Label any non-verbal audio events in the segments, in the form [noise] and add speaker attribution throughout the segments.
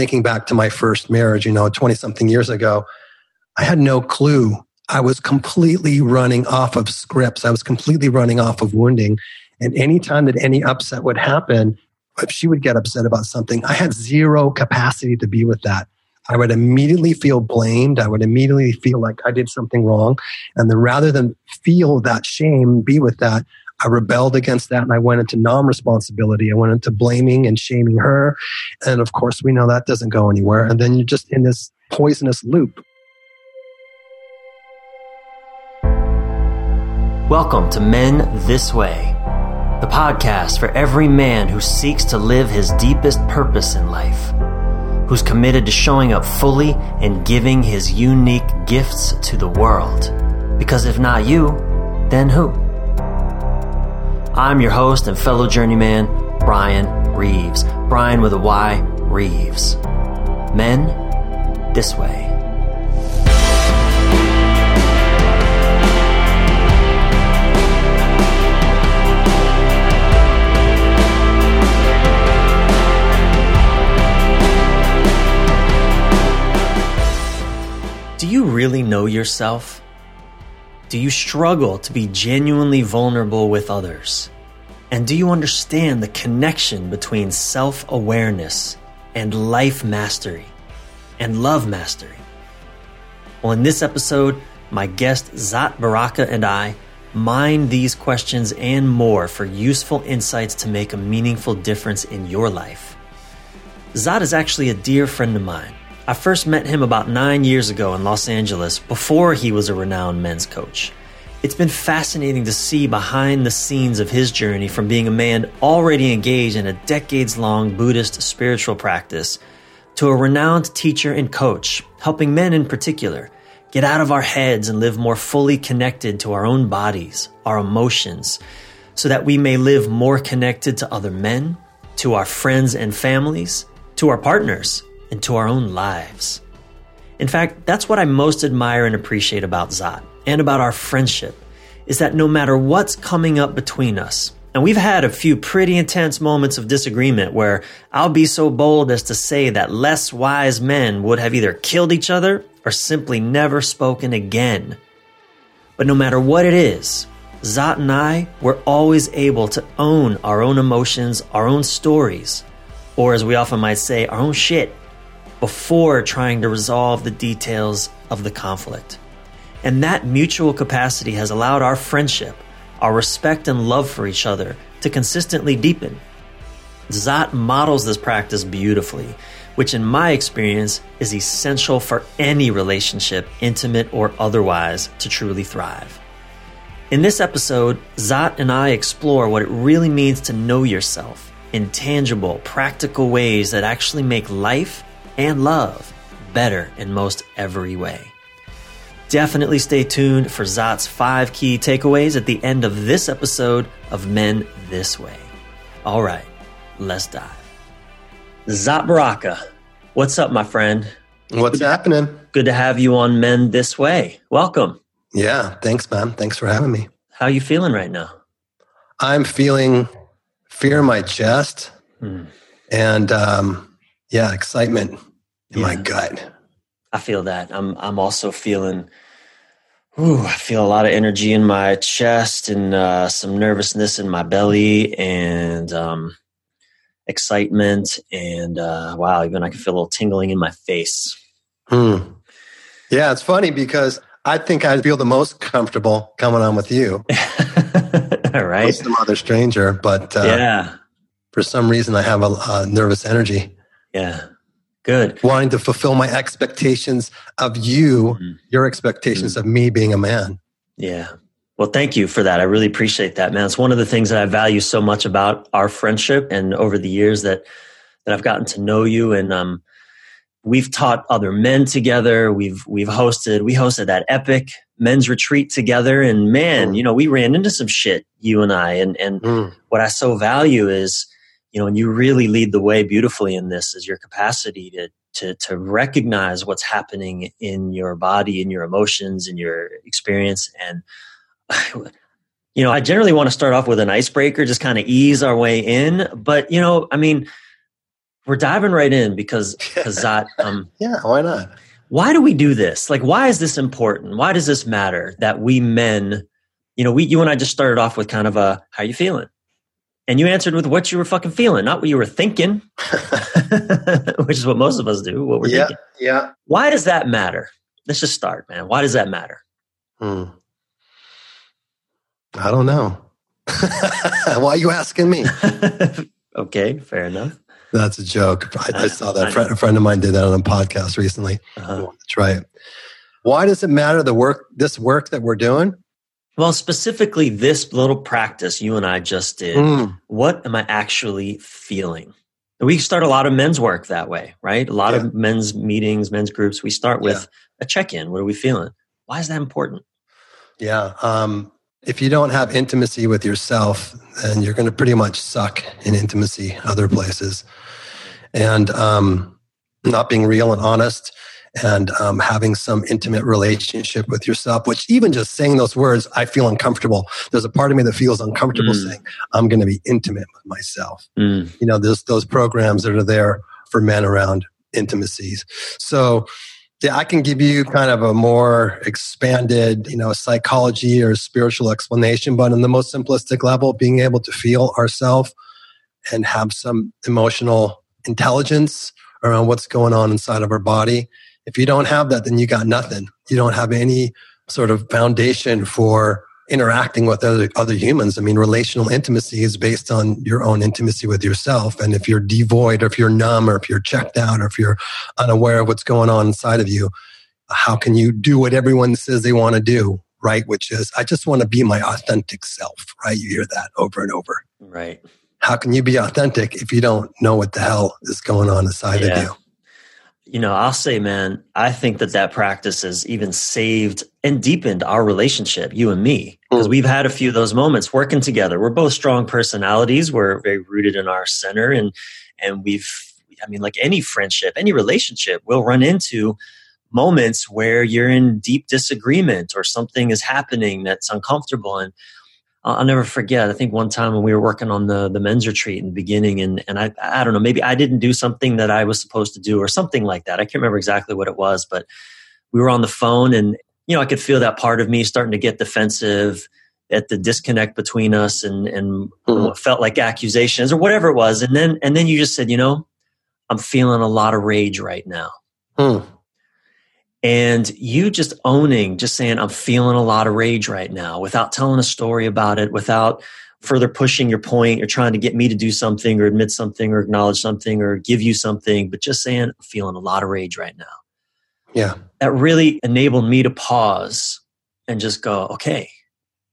Speaker 1: thinking back to my first marriage, you know, 20 something years ago, I had no clue. I was completely running off of scripts. I was completely running off of wounding. And anytime that any upset would happen, if she would get upset about something, I had zero capacity to be with that. I would immediately feel blamed. I would immediately feel like I did something wrong. And then rather than feel that shame, be with that, I rebelled against that and I went into non responsibility. I went into blaming and shaming her. And of course, we know that doesn't go anywhere. And then you're just in this poisonous loop.
Speaker 2: Welcome to Men This Way, the podcast for every man who seeks to live his deepest purpose in life, who's committed to showing up fully and giving his unique gifts to the world. Because if not you, then who? I'm your host and fellow journeyman, Brian Reeves. Brian with a Y, Reeves. Men, this way. Do you really know yourself? Do you struggle to be genuinely vulnerable with others? And do you understand the connection between self awareness and life mastery and love mastery? Well, in this episode, my guest Zat Baraka and I mine these questions and more for useful insights to make a meaningful difference in your life. Zat is actually a dear friend of mine. I first met him about nine years ago in Los Angeles before he was a renowned men's coach. It's been fascinating to see behind the scenes of his journey from being a man already engaged in a decades long Buddhist spiritual practice to a renowned teacher and coach, helping men in particular get out of our heads and live more fully connected to our own bodies, our emotions, so that we may live more connected to other men, to our friends and families, to our partners and to our own lives. In fact, that's what I most admire and appreciate about Zat and about our friendship is that no matter what's coming up between us, and we've had a few pretty intense moments of disagreement where I'll be so bold as to say that less wise men would have either killed each other or simply never spoken again. But no matter what it is, Zat and I were always able to own our own emotions, our own stories, or as we often might say, our own shit, before trying to resolve the details of the conflict. And that mutual capacity has allowed our friendship, our respect and love for each other to consistently deepen. Zat models this practice beautifully, which in my experience is essential for any relationship, intimate or otherwise, to truly thrive. In this episode, Zat and I explore what it really means to know yourself in tangible, practical ways that actually make life and love better in most every way. Definitely stay tuned for Zat's five key takeaways at the end of this episode of Men This Way. All right, let's dive. Zat Baraka, what's up, my friend?
Speaker 1: What's
Speaker 2: good
Speaker 1: happening?
Speaker 2: good to have you on Men This Way. Welcome.
Speaker 1: Yeah, thanks, man. Thanks for having me.
Speaker 2: How are you feeling right now?
Speaker 1: I'm feeling fear in my chest hmm. and um, yeah, excitement in yeah. my gut.
Speaker 2: I feel that. I'm I'm also feeling ooh, I feel a lot of energy in my chest and uh, some nervousness in my belly and um, excitement and uh, wow, even I can feel a little tingling in my face.
Speaker 1: Hmm. Yeah, it's funny because I think I feel the most comfortable coming on with you. [laughs]
Speaker 2: All right.
Speaker 1: Some other stranger, but
Speaker 2: uh, yeah,
Speaker 1: for some reason I have a, a nervous energy.
Speaker 2: Yeah. Good.
Speaker 1: Wanting to fulfill my expectations of you, mm-hmm. your expectations mm-hmm. of me being a man.
Speaker 2: Yeah. Well, thank you for that. I really appreciate that, man. It's one of the things that I value so much about our friendship and over the years that that I've gotten to know you and um we've taught other men together. We've we've hosted we hosted that epic men's retreat together and man, mm. you know, we ran into some shit you and I and and mm. what I so value is you know, and you really lead the way beautifully in this is your capacity to to to recognize what's happening in your body, in your emotions, in your experience. And [sighs] you know, I generally want to start off with an icebreaker, just kind of ease our way in. But you know, I mean, we're diving right in because [laughs] because that um
Speaker 1: yeah, why not?
Speaker 2: Why do we do this? Like, why is this important? Why does this matter that we men, you know, we you and I just started off with kind of a how you feeling, and you answered with what you were fucking feeling, not what you were thinking, [laughs] which is what most of us do. What we're
Speaker 1: yeah,
Speaker 2: thinking.
Speaker 1: Yeah.
Speaker 2: Why does that matter? Let's just start, man. Why does that matter?
Speaker 1: Hmm. I don't know. [laughs] Why are you asking me? [laughs]
Speaker 2: okay, fair enough.
Speaker 1: That's a joke. I, I saw that. a friend of mine did that on a podcast recently.
Speaker 2: Uh-huh.
Speaker 1: Try it. Why does it matter the work, this work that we're doing?
Speaker 2: Well, specifically, this little practice you and I just did. Mm. What am I actually feeling? We start a lot of men's work that way, right? A lot yeah. of men's meetings, men's groups. We start with yeah. a check in. What are we feeling? Why is that important?
Speaker 1: Yeah. Um, if you don't have intimacy with yourself, then you're going to pretty much suck in intimacy other places. And um, not being real and honest and um, having some intimate relationship with yourself, which even just saying those words, I feel uncomfortable. There's a part of me that feels uncomfortable mm. saying, I'm going to be intimate with myself. Mm. You know, there's those programs that are there for men around intimacies. So yeah, I can give you kind of a more expanded, you know, psychology or spiritual explanation, but in the most simplistic level, being able to feel ourselves and have some emotional intelligence around what's going on inside of our body. If you don't have that, then you got nothing. You don't have any sort of foundation for interacting with other, other humans. I mean, relational intimacy is based on your own intimacy with yourself. And if you're devoid, or if you're numb, or if you're checked out, or if you're unaware of what's going on inside of you, how can you do what everyone says they want to do? Right. Which is, I just want to be my authentic self. Right. You hear that over and over.
Speaker 2: Right.
Speaker 1: How can you be authentic if you don't know what the hell is going on inside yeah. of you?
Speaker 2: You know, I'll say, man, I think that that practice has even saved and deepened our relationship, you and me, because mm. we've had a few of those moments working together. We're both strong personalities. We're very rooted in our center, and and we've, I mean, like any friendship, any relationship, we'll run into moments where you're in deep disagreement or something is happening that's uncomfortable, and I'll never forget. I think one time when we were working on the the men's retreat in the beginning, and and I I don't know, maybe I didn't do something that I was supposed to do or something like that. I can't remember exactly what it was, but we were on the phone, and you know I could feel that part of me starting to get defensive at the disconnect between us, and and mm-hmm. what felt like accusations or whatever it was, and then and then you just said, you know, I'm feeling a lot of rage right now. Mm and you just owning just saying i'm feeling a lot of rage right now without telling a story about it without further pushing your point you're trying to get me to do something or admit something or acknowledge something or give you something but just saying i'm feeling a lot of rage right now.
Speaker 1: Yeah.
Speaker 2: That really enabled me to pause and just go okay.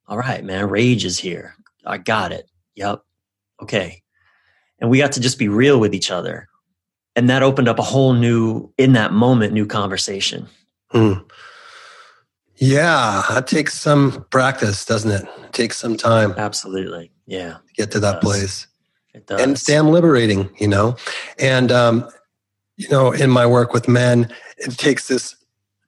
Speaker 2: All right man. Rage is here. I got it. Yep okay. And we got to just be real with each other. And that opened up a whole new in that moment new conversation
Speaker 1: mm. yeah that takes some practice doesn't it? it takes some time.
Speaker 2: Absolutely. Yeah.
Speaker 1: To get to that place. It does. and it's damn liberating you know? And um you know in my work with men it takes this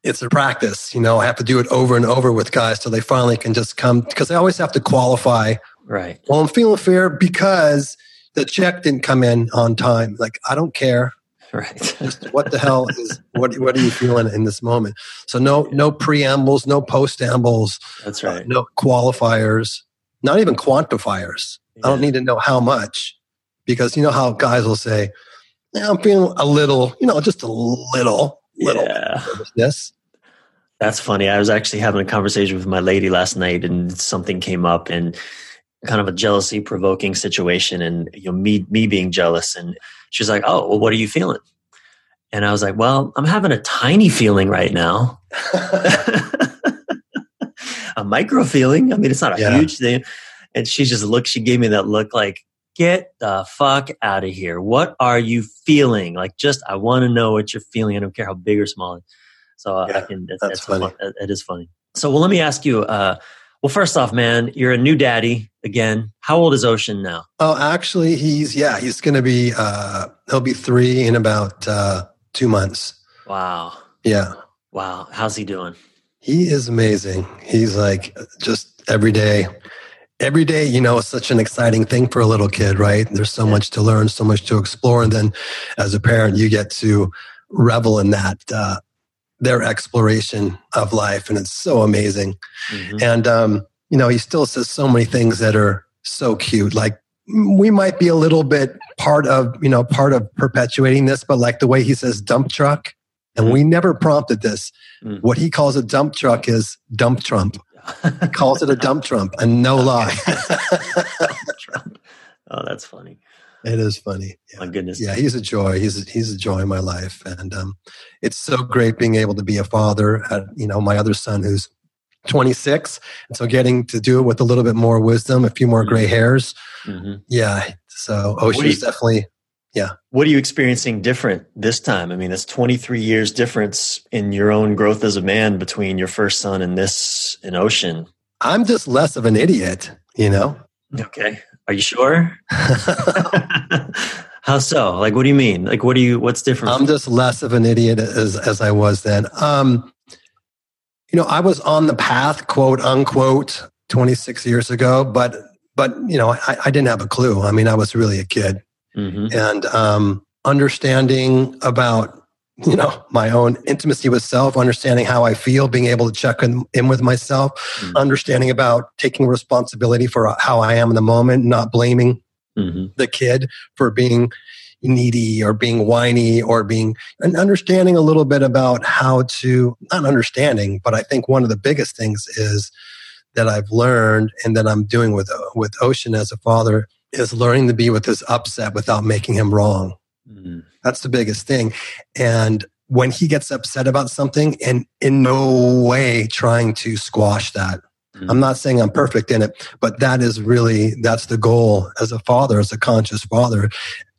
Speaker 1: it's a practice you know? I have to do it over and over with guys till they finally can just come because i always have to qualify.
Speaker 2: Right.
Speaker 1: Well i'm feeling fear because the check didn't come in on time. Like i don't care [laughs]
Speaker 2: Right.
Speaker 1: what the hell is what? What are you feeling in this moment? So no, no preambles, no postambles.
Speaker 2: That's right. Uh,
Speaker 1: no qualifiers, not even quantifiers. Yeah. I don't need to know how much because you know how guys will say, yeah, "I'm feeling a little," you know, just a little, little yeah. nervousness.
Speaker 2: That's funny. I was actually having a conversation with my lady last night, and something came up, and kind of a jealousy provoking situation, and you know, me me being jealous and She's like, Oh, well, what are you feeling? And I was like, Well, I'm having a tiny feeling right now. [laughs] a micro feeling. I mean, it's not a yeah. huge thing. And she just looked, she gave me that look like, Get the fuck out of here. What are you feeling? Like, just, I want to know what you're feeling. I don't care how big or small. So uh, yeah, I can, that's, that's funny. Fun, it is funny. So, well, let me ask you, uh, well, first off, man, you're a new daddy again. How old is Ocean now?
Speaker 1: Oh, actually, he's yeah, he's going to be uh, he'll be three in about uh, two months.
Speaker 2: Wow.
Speaker 1: Yeah.
Speaker 2: Wow. How's he doing?
Speaker 1: He is amazing. He's like just every day. every day, you know, is such an exciting thing for a little kid, right? There's so yeah. much to learn, so much to explore. And then as a parent, you get to revel in that, uh, their exploration of life. And it's so amazing. Mm-hmm. And, um, you know, he still says so many things that are so cute. Like we might be a little bit part of, you know, part of perpetuating this, but like the way he says dump truck, and mm-hmm. we never prompted this. Mm. What he calls a dump truck is dump Trump he calls it a dump trump, and no [laughs] lie. [laughs]
Speaker 2: oh, that's funny.
Speaker 1: It is funny.
Speaker 2: Yeah. My goodness.
Speaker 1: Yeah, he's a joy. He's a, he's a joy in my life, and um, it's so great being able to be a father. At, you know, my other son who's 26, and so getting to do it with a little bit more wisdom, a few more gray mm-hmm. hairs. Mm-hmm. Yeah. So Ocean's definitely yeah.
Speaker 2: What are you experiencing different this time? I mean, that's 23 years difference in your own growth as a man between your first son and this in Ocean.
Speaker 1: I'm just less of an idiot, you know?
Speaker 2: Okay. Are you sure? [laughs] [laughs] How so? Like, what do you mean? Like, what do you, what's different?
Speaker 1: I'm just less of an idiot as, as I was then. Um, you know, I was on the path, quote unquote, 26 years ago, but, but, you know, I, I didn't have a clue. I mean, I was really a kid mm-hmm. and um, understanding about you know my own intimacy with self understanding how i feel being able to check in, in with myself mm-hmm. understanding about taking responsibility for how i am in the moment not blaming mm-hmm. the kid for being needy or being whiny or being and understanding a little bit about how to not understanding but i think one of the biggest things is that i've learned and that i'm doing with with ocean as a father is learning to be with his upset without making him wrong. Mm. That's the biggest thing. And when he gets upset about something and in no way trying to squash that. Mm. I'm not saying I'm perfect in it, but that is really, that's the goal as a father, as a conscious father.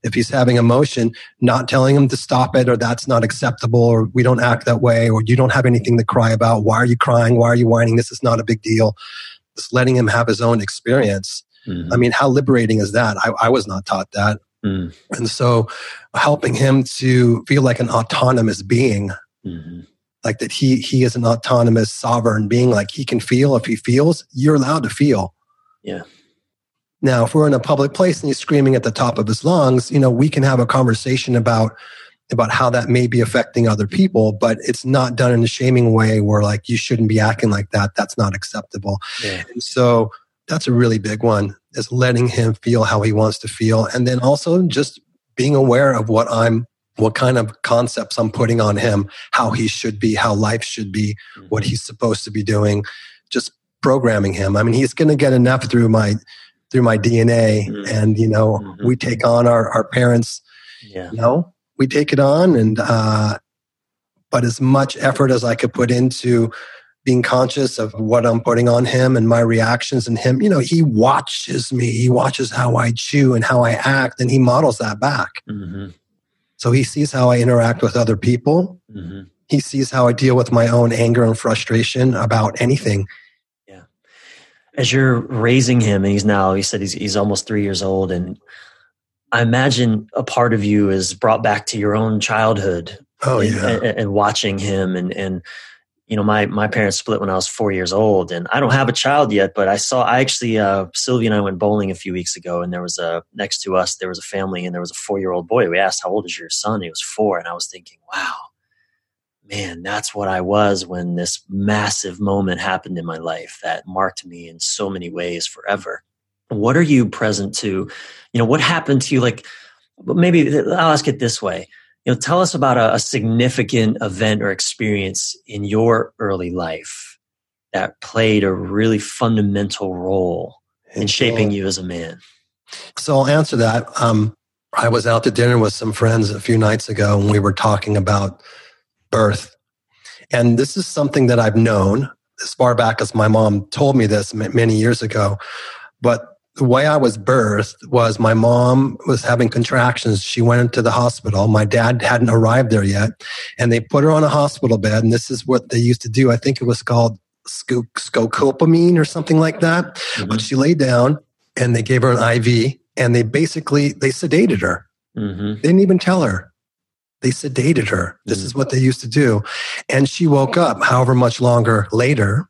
Speaker 1: If he's having emotion, not telling him to stop it or that's not acceptable or we don't act that way or you don't have anything to cry about. Why are you crying? Why are you whining? This is not a big deal. Just letting him have his own experience Mm-hmm. I mean, how liberating is that? I, I was not taught that. Mm. And so helping him to feel like an autonomous being, mm-hmm. like that he, he is an autonomous sovereign being, like he can feel if he feels, you're allowed to feel.
Speaker 2: Yeah.
Speaker 1: Now, if we're in a public place and he's screaming at the top of his lungs, you know, we can have a conversation about about how that may be affecting other people, but it's not done in a shaming way where like you shouldn't be acting like that. That's not acceptable. Yeah. And so that's a really big one is letting him feel how he wants to feel and then also just being aware of what i'm what kind of concepts i'm putting on him how he should be how life should be mm-hmm. what he's supposed to be doing just programming him i mean he's going to get enough through my through my dna mm-hmm. and you know mm-hmm. we take on our our parents yeah. you know we take it on and uh but as much effort as i could put into being conscious of what I'm putting on him and my reactions and him, you know, he watches me. He watches how I chew and how I act and he models that back. Mm-hmm. So he sees how I interact with other people. Mm-hmm. He sees how I deal with my own anger and frustration about anything.
Speaker 2: As you're raising him and he's now, he said he's, he's almost three years old and I imagine a part of you is brought back to your own childhood.
Speaker 1: Oh yeah.
Speaker 2: And, and watching him and, and, you know, my my parents split when I was four years old, and I don't have a child yet. But I saw, I actually, uh, Sylvia and I went bowling a few weeks ago, and there was a next to us there was a family, and there was a four year old boy. We asked, "How old is your son?" He was four, and I was thinking, "Wow, man, that's what I was when this massive moment happened in my life that marked me in so many ways forever." What are you present to? You know, what happened to you? Like, maybe I'll ask it this way you know, tell us about a, a significant event or experience in your early life that played a really fundamental role in shaping you as a man.
Speaker 1: So I'll answer that. Um, I was out to dinner with some friends a few nights ago and we were talking about birth. And this is something that I've known as far back as my mom told me this many years ago. But the way I was birthed was my mom was having contractions. She went into the hospital. My dad hadn't arrived there yet. And they put her on a hospital bed. And this is what they used to do. I think it was called scopolamine or something like that. Mm-hmm. But she lay down and they gave her an IV and they basically, they sedated her. Mm-hmm. They didn't even tell her. They sedated her. This mm-hmm. is what they used to do. And she woke up however much longer later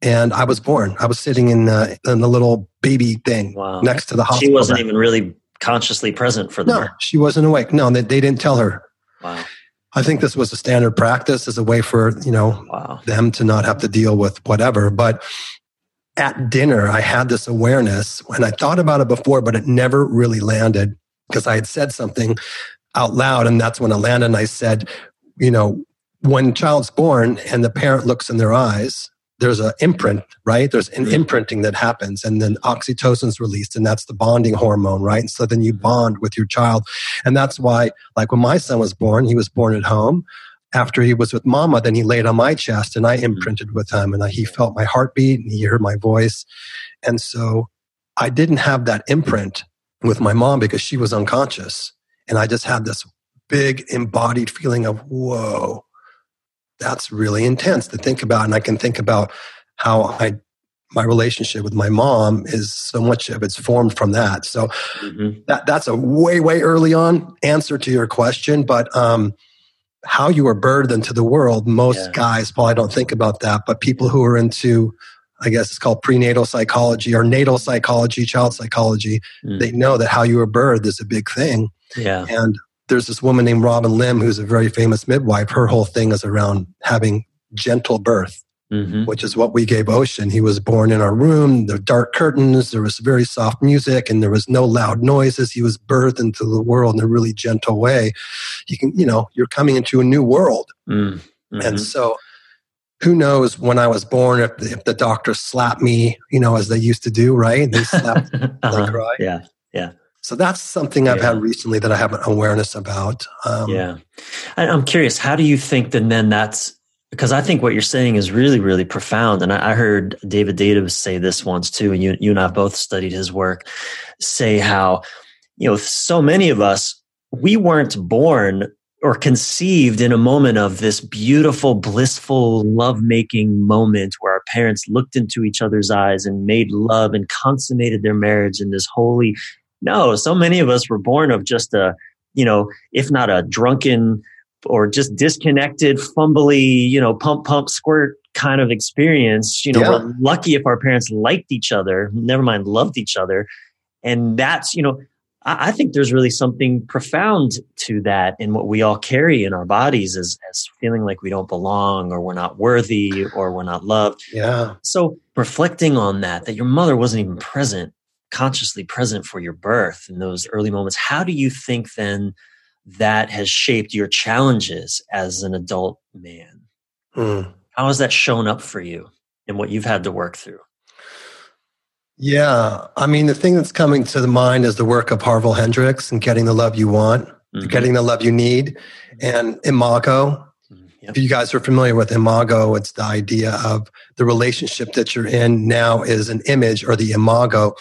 Speaker 1: and I was born. I was sitting in the, in the little baby thing wow. next to the hospital.
Speaker 2: She wasn't even really consciously present for them.
Speaker 1: No, she wasn't awake. No, they, they didn't tell her. Wow. I think this was a standard practice as a way for you know wow. them to not have to deal with whatever. But at dinner, I had this awareness, and I thought about it before, but it never really landed because I had said something out loud, and that's when Alana. And I said, you know, when child's born and the parent looks in their eyes, there's an imprint, right? There's an imprinting that happens, and then oxytocin's released, and that's the bonding hormone, right? And so then you bond with your child. And that's why, like when my son was born, he was born at home. After he was with mama, then he laid on my chest and I mm-hmm. imprinted with him and I, he felt my heartbeat and he heard my voice. And so I didn't have that imprint with my mom because she was unconscious. And I just had this big embodied feeling of, whoa, that's really intense to think about. And I can think about how I, my relationship with my mom is so much of it's formed from that. So mm-hmm. that, that's a way, way early on answer to your question. But, um, how you are birthed into the world, most yeah. guys probably don't think about that. But people who are into, I guess it's called prenatal psychology or natal psychology, child psychology, mm. they know that how you are birthed is a big thing.
Speaker 2: Yeah.
Speaker 1: And there's this woman named Robin Lim who's a very famous midwife. Her whole thing is around having gentle birth, mm-hmm. which is what we gave Ocean. He was born in our room, the dark curtains, there was very soft music, and there was no loud noises. He was birthed into the world in a really gentle way. You can, you know, you're coming into a new world. Mm-hmm. And so who knows when I was born if the, if the doctor slapped me, you know, as they used to do, right? They slapped, [laughs] uh-huh.
Speaker 2: Yeah, yeah.
Speaker 1: So that's something I've had recently that I have an awareness about.
Speaker 2: Um, yeah. I'm curious, how do you think that then that's because I think what you're saying is really, really profound. And I, I heard David Deida say this once too, and you, you and I both studied his work, say how, you know, so many of us, we weren't born or conceived in a moment of this beautiful, blissful, love-making moment where our parents looked into each other's eyes and made love and consummated their marriage in this holy no, so many of us were born of just a, you know, if not a drunken or just disconnected, fumbly, you know, pump, pump, squirt kind of experience. You know, yeah. we're lucky if our parents liked each other, never mind loved each other. And that's, you know, I, I think there's really something profound to that in what we all carry in our bodies as, as feeling like we don't belong or we're not worthy or we're not loved.
Speaker 1: Yeah.
Speaker 2: So reflecting on that, that your mother wasn't even present consciously present for your birth in those early moments. How do you think then that has shaped your challenges as an adult man? Mm. How has that shown up for you in what you've had to work through?
Speaker 1: Yeah, I mean, the thing that's coming to the mind is the work of Harville Hendrix and getting the love you want, mm-hmm. getting the love you need, and Imago. Mm, yep. If you guys are familiar with Imago, it's the idea of the relationship that you're in now is an image or the Imago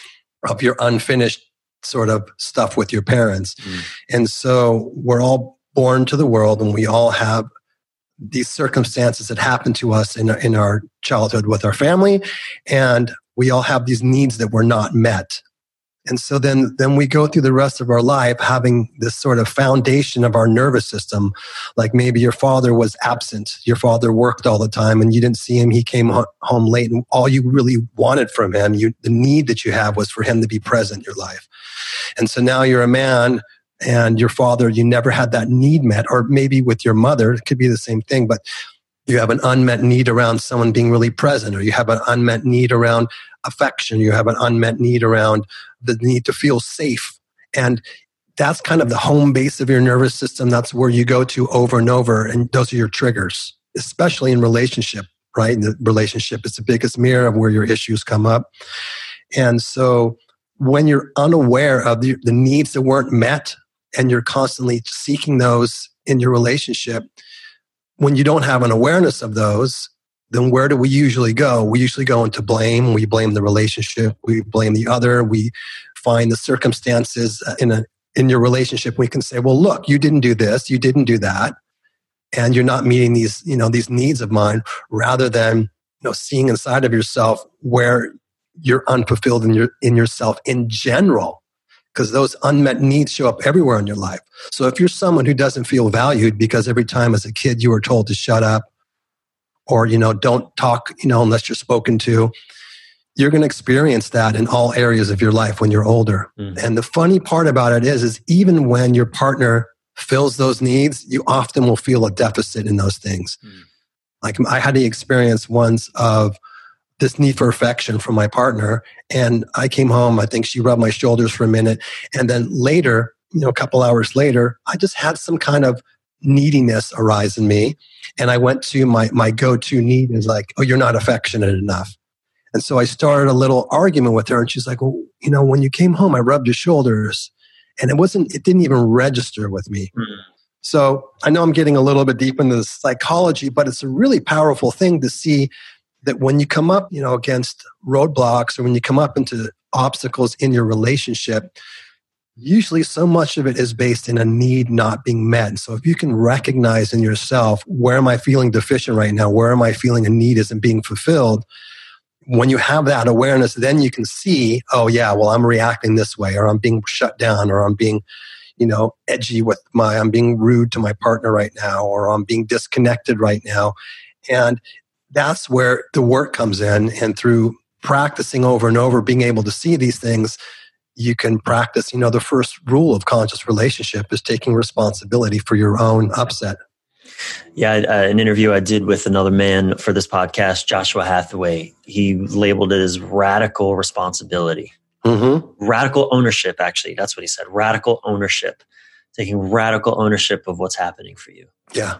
Speaker 1: of your unfinished sort of stuff with your parents. Mm. And so we're all born to the world and we all have these circumstances that happen to us in, in our childhood with our family. And we all have these needs that were not met. And so then, then we go through the rest of our life having this sort of foundation of our nervous system. Like maybe your father was absent. Your father worked all the time and you didn't see him. He came home late and all you really wanted from him, you, the need that you have was for him to be present in your life. And so now you're a man and your father, you never had that need met, or maybe with your mother, it could be the same thing, but you have an unmet need around someone being really present, or you have an unmet need around affection, you have an unmet need around the need to feel safe. And that's kind of the home base of your nervous system. That's where you go to over and over. And those are your triggers, especially in relationship, right? In The relationship is the biggest mirror of where your issues come up. And so when you're unaware of the, the needs that weren't met and you're constantly seeking those in your relationship, when you don't have an awareness of those, then where do we usually go? We usually go into blame. We blame the relationship. We blame the other. We find the circumstances uh, in a in your relationship. We can say, "Well, look, you didn't do this. You didn't do that, and you're not meeting these you know these needs of mine." Rather than you know seeing inside of yourself where you're unfulfilled in your in yourself in general because those unmet needs show up everywhere in your life. So if you're someone who doesn't feel valued because every time as a kid you were told to shut up or, you know, don't talk, you know, unless you're spoken to. You're going to experience that in all areas of your life when you're older. Mm. And the funny part about it is, is even when your partner fills those needs, you often will feel a deficit in those things. Mm. Like I had the experience once of this need for affection from my partner. And I came home, I think she rubbed my shoulders for a minute. And then later, you know, a couple hours later, I just had some kind of neediness arise in me. And I went to my, my go-to need is like, oh, you're not affectionate enough. And so I started a little argument with her and she's like, well, you know, when you came home, I rubbed your shoulders and it wasn't, it didn't even register with me. Mm-hmm. So I know I'm getting a little bit deep into the psychology, but it's a really powerful thing to see that when you come up, you know, against roadblocks or when you come up into obstacles in your relationship, usually so much of it is based in a need not being met. So if you can recognize in yourself, where am I feeling deficient right now? Where am I feeling a need isn't being fulfilled? When you have that awareness, then you can see, oh yeah, well, I'm reacting this way, or I'm being shut down, or I'm being, you know, edgy with my, I'm being rude to my partner right now, or I'm being disconnected right now. And that's where the work comes in. And through practicing over and over, being able to see these things, you can practice, you know, the first rule of conscious relationship is taking responsibility for your own upset.
Speaker 2: Yeah, uh, an interview I did with another man for this podcast, Joshua Hathaway, he labeled it as radical responsibility. Mm-hmm. Radical ownership, actually. That's what he said. Radical ownership. Taking radical ownership of what's happening for you.
Speaker 1: Yeah.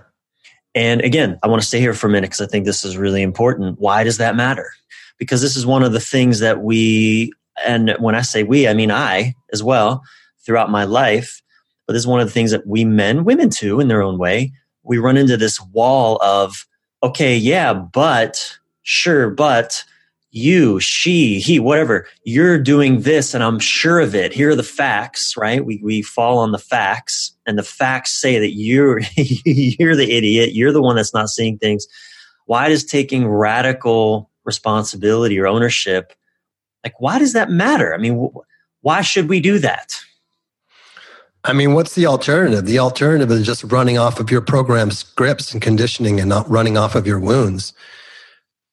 Speaker 2: And again, I want to stay here for a minute because I think this is really important. Why does that matter? Because this is one of the things that we and when I say we, I mean I as well throughout my life. But this is one of the things that we men, women too, in their own way, we run into this wall of, okay, yeah, but sure, but you, she, he, whatever, you're doing this and I'm sure of it. Here are the facts, right? We, we fall on the facts and the facts say that you're, [laughs] you're the idiot. You're the one that's not seeing things. Why does taking radical responsibility or ownership like, why does that matter? I mean, why should we do that?
Speaker 1: I mean, what's the alternative? The alternative is just running off of your program scripts and conditioning and not running off of your wounds.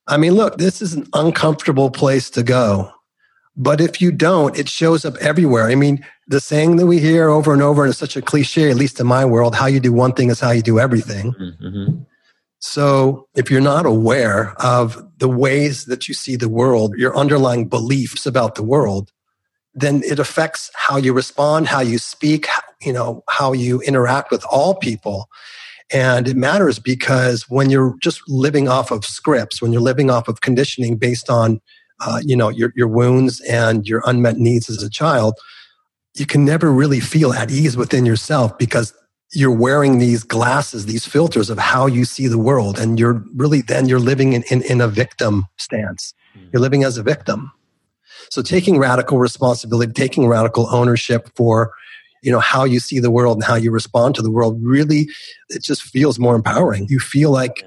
Speaker 1: I mean, look, this is an uncomfortable place to go. But if you don't, it shows up everywhere. I mean, the saying that we hear over and over, and it's such a cliche, at least in my world, how you do one thing is how you do everything. Mm-hmm. So if you're not aware of the ways that you see the world, your underlying beliefs about the world, then it affects how you respond, how you speak, you know, how you interact with all people. And it matters because when you're just living off of scripts, when you're living off of conditioning based on, uh, you know, your, your wounds and your unmet needs as a child, you can never really feel at ease within yourself because you're wearing these glasses, these filters of how you see the world. And you're really then you're living in, in, in a victim stance. Hmm. You're living as a victim. So taking radical responsibility, taking radical ownership for, you know, how you see the world and how you respond to the world really, it just feels more empowering. You feel like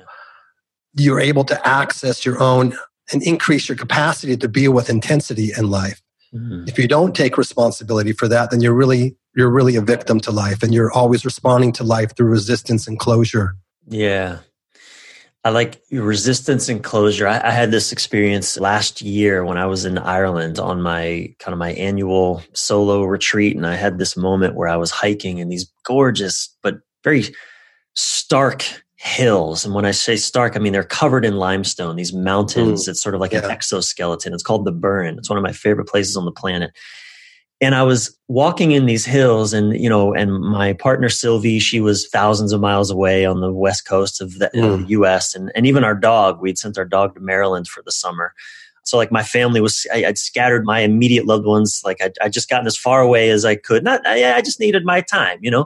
Speaker 1: you're able to access your own and increase your capacity to deal with intensity in life. Mm-hmm. If you don't take responsibility for that, then you're really you're really a victim to life and you're always responding to life through resistance and closure.
Speaker 2: Yeah. I like resistance and closure. I, I, had this experience last year when I was in Ireland on my kind of my annual solo retreat. And I had this moment where I was hiking in these gorgeous, but very stark hills. And when I say stark, I mean they're covered in limestone, these mountains. Mm. It's sort of like yeah. an exoskeleton. It's called the Burren. It's one of my favorite places on the planet and I was walking in these hills and, you know, and my partner Sylvie, she was thousands of miles away on the west coast of the, mm. US. And, and even our dog, we'd sent our dog to Maryland for the summer. So like my family was, I, would scattered my immediate loved ones. Like I, I just gotten as far away as I could. Not, I, I just needed my time, you know?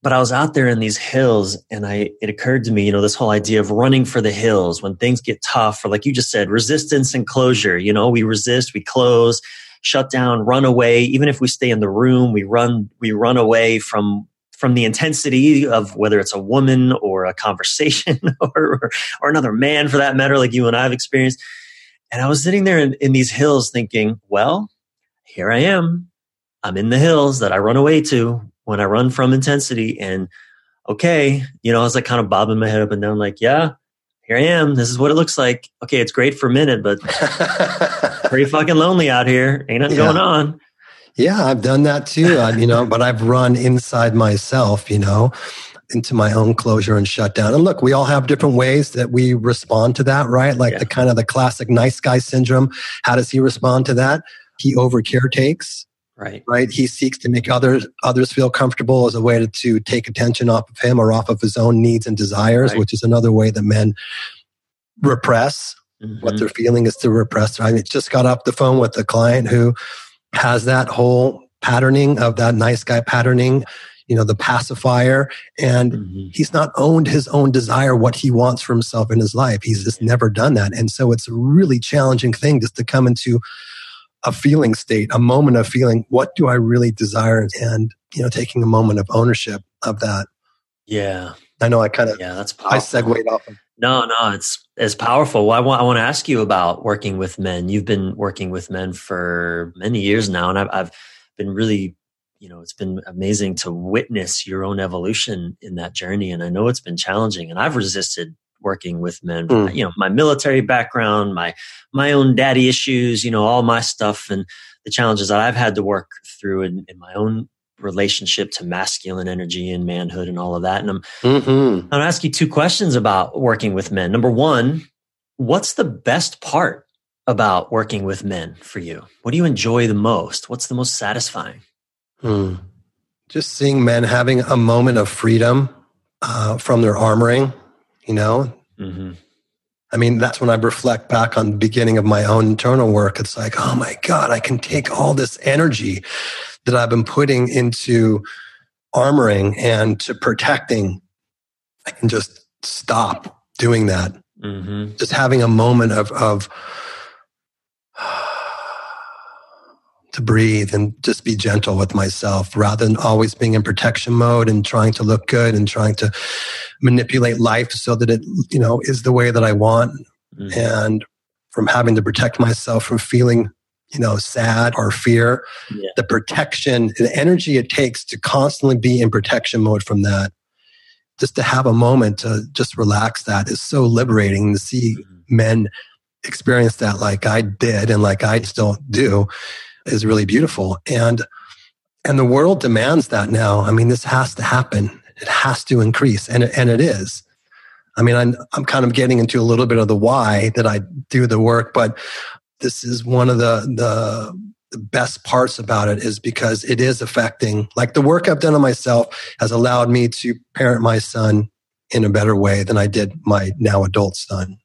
Speaker 2: But I was out there in these hills and I, it occurred to me, you know, this whole idea of running for the hills when things get tough or like you just said, resistance and closure, you know, we resist, we close shut down, run away. Even if we stay in the room, we run, we run away from from the intensity of whether it's a woman or a conversation [laughs] or, or another man for that matter, like you and I have experienced. And I was sitting there in, in these hills thinking, well, here I am. I'm in the hills that I run away to when I run from intensity. And okay, you know, I was like kind of bobbing my head up and down, like, yeah, here I am. This is what it looks like. Okay, it's great for a minute, but [laughs] pretty fucking lonely out here. Ain't nothing yeah. going on.
Speaker 1: Yeah, I've done that too. I, you know, but I've run inside myself, you know, into my own closure and shutdown. And look, we all have different ways that we respond to that, right? Like yeah. the kind of the classic nice guy syndrome. How does he respond to that? He over caretakes.
Speaker 2: Right.
Speaker 1: Right. He seeks to make others others feel comfortable as a way to, to take attention off of him or off of his own needs and desires, right. which is another way that men repress mm-hmm. what they're feeling is to repress. I mean, just got off the phone with a client who has that whole patterning of that nice guy patterning you know the pacifier and mm-hmm. he's not owned his own desire what he wants for himself in his life he's just never done that and so it's a really challenging thing just to come into a feeling state a moment of feeling what do i really desire and you know taking a moment of ownership of that
Speaker 2: yeah
Speaker 1: i know i kind of
Speaker 2: yeah that's powerful.
Speaker 1: i segued off of
Speaker 2: no, no, it's it's powerful. Well, I want I want to ask you about working with men. You've been working with men for many years now, and I've, I've been really, you know, it's been amazing to witness your own evolution in that journey. And I know it's been challenging, and I've resisted working with men. Mm. You know, my military background, my my own daddy issues, you know, all my stuff, and the challenges that I've had to work through in, in my own relationship to masculine energy and manhood and all of that. And I'm, mm-hmm. I'm going to ask you two questions about working with men. Number one, what's the best part about working with men for you? What do you enjoy the most? What's the most satisfying?
Speaker 1: Hmm. Just seeing men having a moment of freedom uh, from their armoring, you know. Mm-hmm. I mean, that's when I reflect back on the beginning of my own internal work. It's like, oh my God, I can take all this energy that I've been putting into armoring and to protecting, I can just stop doing that. Mm-hmm. Just having a moment of, of to breathe and just be gentle with myself rather than always being in protection mode and trying to look good and trying to manipulate life so that it, you know, is the way that I want. Mm-hmm. And from having to protect myself from feeling you know, sad or fear, yeah. the protection, the energy it takes to constantly be in protection mode from that, just to have a moment to just relax that is so liberating to see mm-hmm. men experience that like I did and like I still do is really beautiful. And, and the world demands that now. I mean, this has to happen. It has to increase and, and it is. I mean, I'm, I'm kind of getting into a little bit of the why that I do the work, but this is one of the, the, the best parts about it is because it is affecting, like the work I've done on myself has allowed me to parent my son in a better way than I did my now adult son.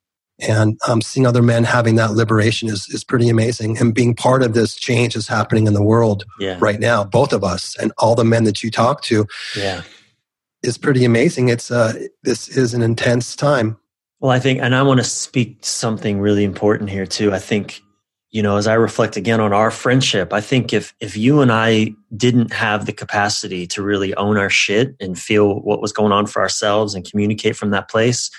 Speaker 1: And um, seeing other men having that liberation is, is pretty amazing. And being part of this change is happening in the world yeah. right now, both of us and all the men that you talk to.
Speaker 2: Yeah.
Speaker 1: Is pretty amazing. It's uh, this is an intense time.
Speaker 2: Well, I think, and I want to speak something really important here too. I think, you know, as I reflect again on our friendship, I think if if you and I didn't have the capacity to really own our shit and feel what was going on for ourselves and communicate from that place,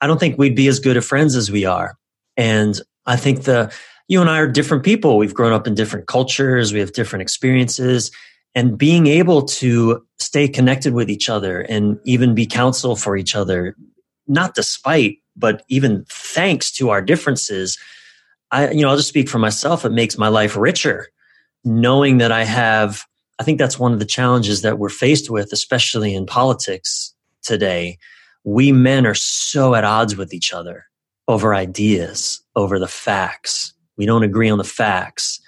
Speaker 2: I don't think we'd be as good of friends as we are. And I think the you and I are different people. We've grown up in different cultures, we have different experiences, and being able to stay connected with each other and even be counsel for each other not despite, but even thanks to our differences, I, you know, I'll just speak for myself. It makes my life richer knowing that I have, I think that's one of the challenges that we're faced with, especially in politics today. We men are so at odds with each other over ideas, over the facts. We don't agree on the facts.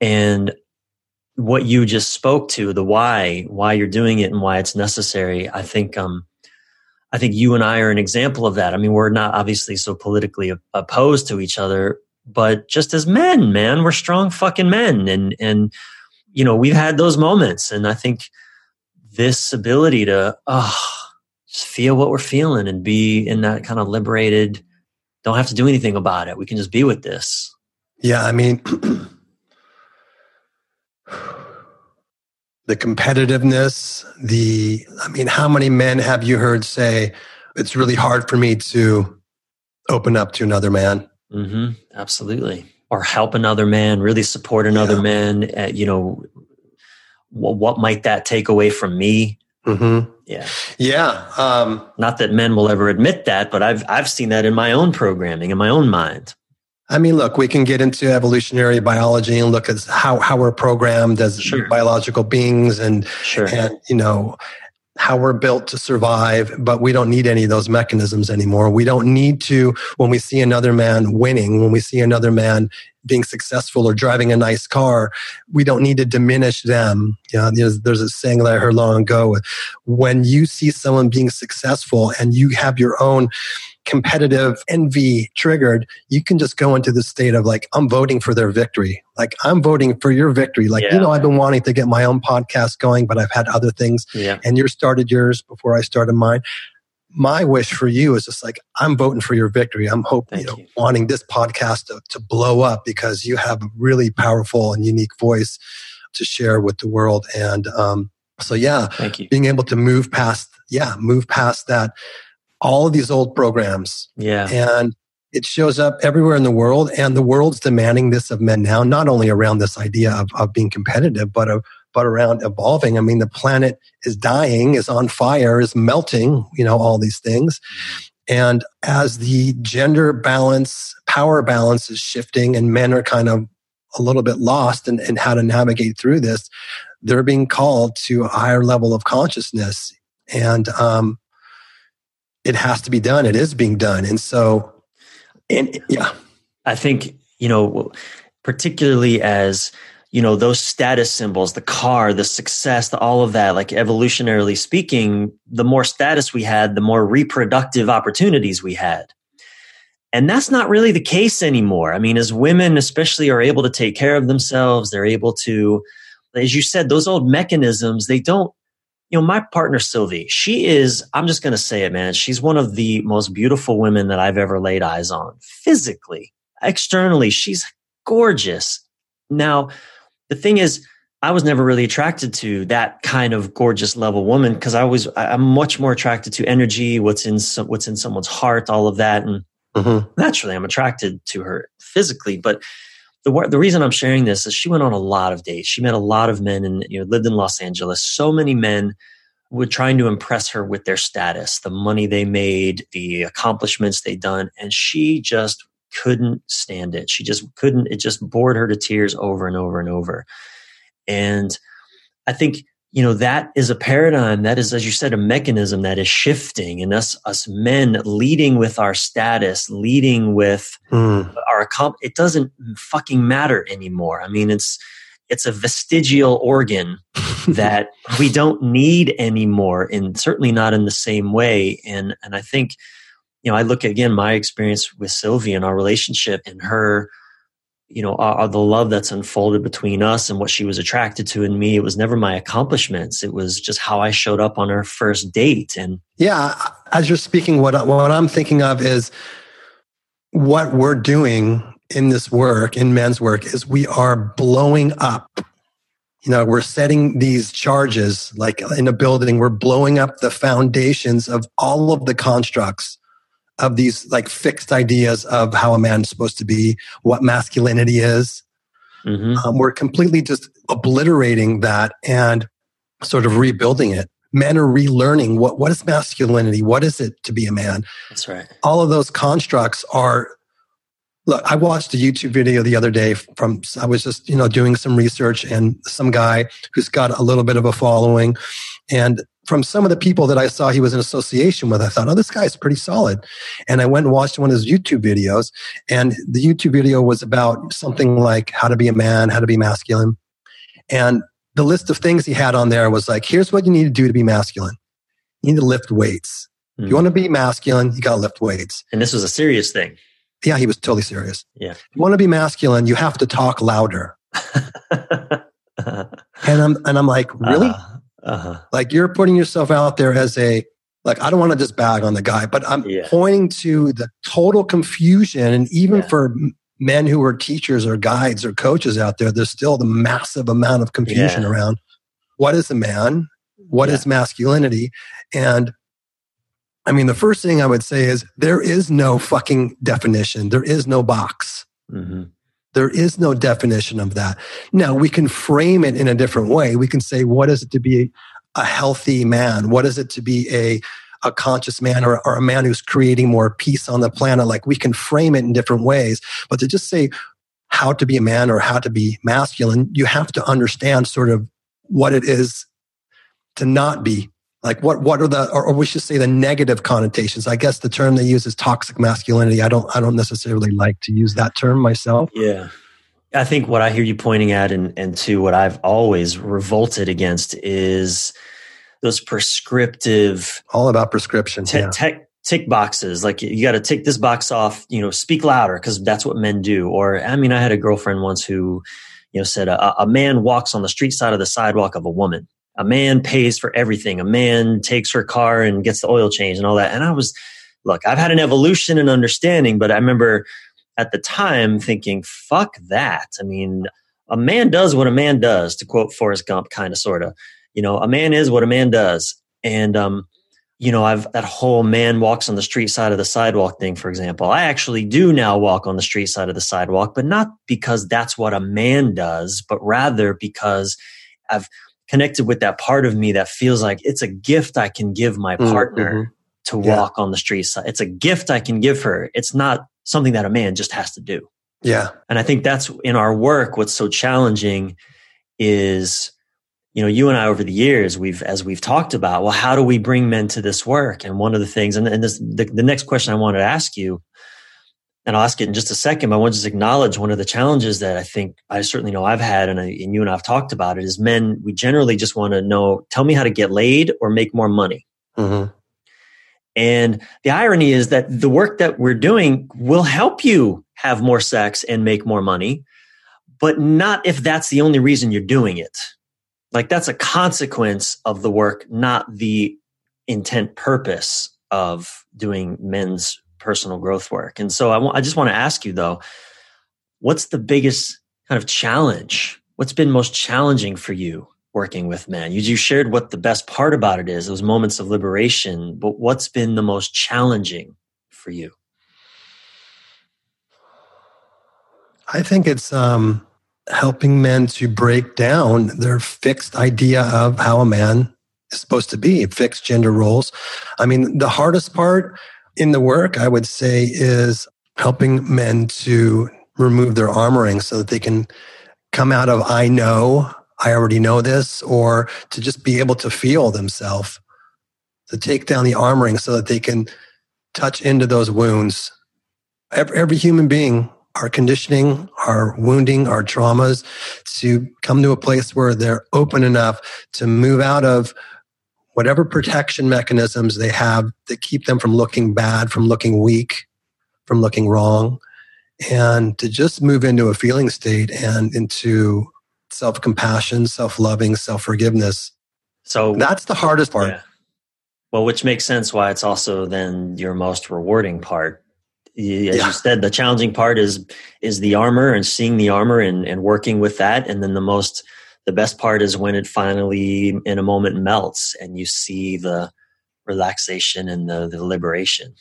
Speaker 2: And what you just spoke to, the why, why you're doing it and why it's necessary, I think um, I think you and I are an example of that. I mean, we're not obviously so politically opposed to each other, but just as men, man, we're strong fucking men. And, and, you know, we've had those moments. And I think this ability to, oh, just feel what we're feeling and be in that kind of liberated, don't have to do anything about it. We can just be with this.
Speaker 1: Yeah. I mean, [clears throat] the competitiveness, the, I mean, how many men have you heard say, it's really hard for me to open up to another man?
Speaker 2: Mm-hmm. Absolutely. Or help another man, really support another yeah. man. Uh, you know, what might that take away from me?
Speaker 1: Mm-hmm.
Speaker 2: Yeah.
Speaker 1: Yeah. Um,
Speaker 2: Not that men will ever admit that, but I've I've seen that in my own programming, in my own mind.
Speaker 1: I mean, look, we can get into evolutionary biology and look at how, how we're programmed as
Speaker 2: Sure.
Speaker 1: biological beings and,
Speaker 2: Sure.
Speaker 1: and, you know, how we're built to survive, but we don't need any of those mechanisms anymore. We don't need to, when we see another man winning, when we see another man being successful or driving a nice car, we don't need to diminish them. You know, there's, there's a saying that I heard long ago. When you see someone being successful and you have your own competitive envy triggered, you can just go into the state of like, I'm voting for their victory. Like, I'm voting for your victory. Like,
Speaker 2: Yeah.
Speaker 1: you know, I've been wanting to get my own podcast going, but I've had other things
Speaker 2: yeah.
Speaker 1: and you started yours before I started mine. My wish for you is just like I'm voting for your victory. I'm hoping, you know,
Speaker 2: you.
Speaker 1: wanting this podcast to, to blow up because you have a really powerful and unique voice to share with the world. And um, so, yeah,
Speaker 2: Thank you.
Speaker 1: being able to move past, yeah, move past that, all of these old programs,
Speaker 2: Yeah.
Speaker 1: and it shows up everywhere in the world and the world's demanding this of men now not only around this idea of, of being competitive but of, but around evolving. I mean the planet is dying is on fire is melting you know all these things. And as the gender balance power balance is shifting and men are kind of a little bit lost in, in how to navigate through this they're being called to a higher level of consciousness. And um, it has to be done. It is being done. And so and yeah,
Speaker 2: I think, you know, particularly as, you know, those status symbols, the car, the success, the, all of that, like evolutionarily speaking, the more status we had, the more reproductive opportunities we had. And that's not really the case anymore. I mean, as women, especially, are able to take care of themselves, they're able to, as you said, those old mechanisms, they don't, you know, my partner, Sylvie, she is, I'm just going to say it, man. She's one of the most beautiful women that I've ever laid eyes on physically, externally. She's gorgeous. Now, the thing is, I was never really attracted to that kind of gorgeous level woman because I was, I'm much more attracted to energy, what's in, some, what's in someone's heart, all of that. And
Speaker 1: Mhm.
Speaker 2: naturally I'm attracted to her physically, but the the reason I'm sharing this is she went on a lot of dates. She met a lot of men and you know lived in Los Angeles. So many men were trying to impress her with their status, the money they made, the accomplishments they'd done, and she just couldn't stand it. She just couldn't. It just bored her to tears over and over and over. And I think you know that is a paradigm that is as you said a mechanism that is shifting and us us men leading with our status leading with
Speaker 1: Mm.
Speaker 2: our it doesn't fucking matter anymore i mean it's it's a vestigial organ [laughs] that we don't need anymore and certainly not in the same way and and i think you know i look again my experience with sylvie and our relationship and her you know our, our- the love that's unfolded between us and what she was attracted to in me it was never my accomplishments it was just how i showed up on our first date and
Speaker 1: Yeah, as you're speaking, what what I'm thinking of is what we're doing in this work, in men's work, is we are blowing up. You know, we're setting these charges like in a building. We're blowing up the foundations of all of the constructs of these like fixed ideas of how a man's supposed to be, what masculinity is.
Speaker 2: mhm,
Speaker 1: Um, we're completely just obliterating that and sort of rebuilding it. Men are relearning what, what is masculinity? What is it to be a man?
Speaker 2: that's right
Speaker 1: All of those constructs are. Look, I watched a YouTube video the other day from, I was just, you know, doing some research and some guy who's got a little bit of a following. And from some of the people that I saw he was in association with, I thought, oh, this guy's pretty solid. And I went and watched one of his YouTube videos. And the YouTube video was about something like how to be a man, how to be masculine. And the list of things he had on there was like, here's what you need to do to be masculine. You need to lift weights. If
Speaker 2: Mm.
Speaker 1: you want to be masculine, you got to lift weights.
Speaker 2: and this was a serious thing
Speaker 1: Yeah, he was totally serious.
Speaker 2: Yeah.
Speaker 1: If you want to be masculine, you have to talk louder. [laughs] And I'm, and I'm like, really?
Speaker 2: Uh-huh.
Speaker 1: Like you're putting yourself out there as a, like, I don't want to just bag on the guy, but I'm
Speaker 2: Yeah.
Speaker 1: pointing to the total confusion. And even
Speaker 2: Yeah.
Speaker 1: for men who are teachers or guides or coaches out there, there's still the massive amount of confusion
Speaker 2: Yeah.
Speaker 1: around what is a man? What is masculinity? And I mean, the first thing I would say is there is no fucking definition. There is no box.
Speaker 2: hmm
Speaker 1: There is no definition of that. Now we can frame it in a different way. We can say, what is it to be a healthy man? What is it to be a a conscious man or, or a man who's creating more peace on the planet? Like we can frame it in different ways, but to just say how to be a man or how to be masculine, you have to understand sort of what it is to not be like what what are the or, or, we should say the negative connotations. I guess the term they use is toxic masculinity. I don't i don't necessarily like to use that term myself.
Speaker 2: Yeah. I think what i hear you pointing at and and to what i've always revolted against is those prescriptive
Speaker 1: all about prescription
Speaker 2: t-
Speaker 1: yeah.
Speaker 2: tech tick boxes. Like you got to tick this box off you know speak louder because that's what men do. Or i mean i had a girlfriend once who you know said a, a man walks on the street side of the sidewalk of a woman a man pays for everything. A man takes her car and gets the oil change and all that. And I was, look, I've had an evolution in understanding, but I remember at the time thinking, fuck that. I mean, a man does what a man does, to quote Forrest Gump, kind of, sort of. You know, a man is what a man does. And, um, you know, I've that whole man walks on the street side of the sidewalk thing, for example. I actually do now walk on the street side of the sidewalk, but not because that's what a man does, but rather because I've connected with that part of me that feels like it's a gift I can give my mm, partner mm-hmm. to walk yeah. on the street side. It's a gift I can give her. It's not something that a man just has to do.
Speaker 1: Yeah.
Speaker 2: And I think that's in our work. What's so challenging is, you know, you and I over the years, we've, as we've talked about, well, how do we bring men to this work? And one of the things, and, and this, the, the next question I wanted to ask you and I'll ask it in just a second. But I want to just acknowledge one of the challenges that I think I certainly know I've had, and, I, and you and I've talked about it. Is men we generally just want to know, tell me how to get laid or make more money. Mm-hmm. And the irony is that the work that we're doing will help you have more sex and make more money, but not if that's the only reason you're doing it. Like that's a consequence of the work, not the intent purpose of doing men's personal growth work. And so I, w- I just want to ask you though, what's the biggest kind of challenge? What's been most challenging for you working with men? You, you shared what the best part about it is, those moments of liberation, but what's been the most challenging for you?
Speaker 1: I think it's um, helping men to break down their fixed idea of how a man is supposed to be, fixed gender roles. I mean, the hardest part in the work, I would say, is helping men to remove their armoring so that they can come out of I know, I already know this, or to just be able to feel themselves, to take down the armoring so that they can touch into those wounds. Every, every human being, our conditioning, our wounding, our traumas, to come to a place where they're open enough to move out of whatever protection mechanisms they have that keep them from looking bad, from looking weak, from looking wrong, and to just move into a feeling state and into self compassion, self loving, self forgiveness. So that's the hardest part. Yeah.
Speaker 2: Well, which makes sense why it's also then your most rewarding part. As yeah. you said, the challenging part is is the armor and seeing the armor and, and working with that. And then the most the best part is when it finally in a moment melts and you see the relaxation and the, the liberation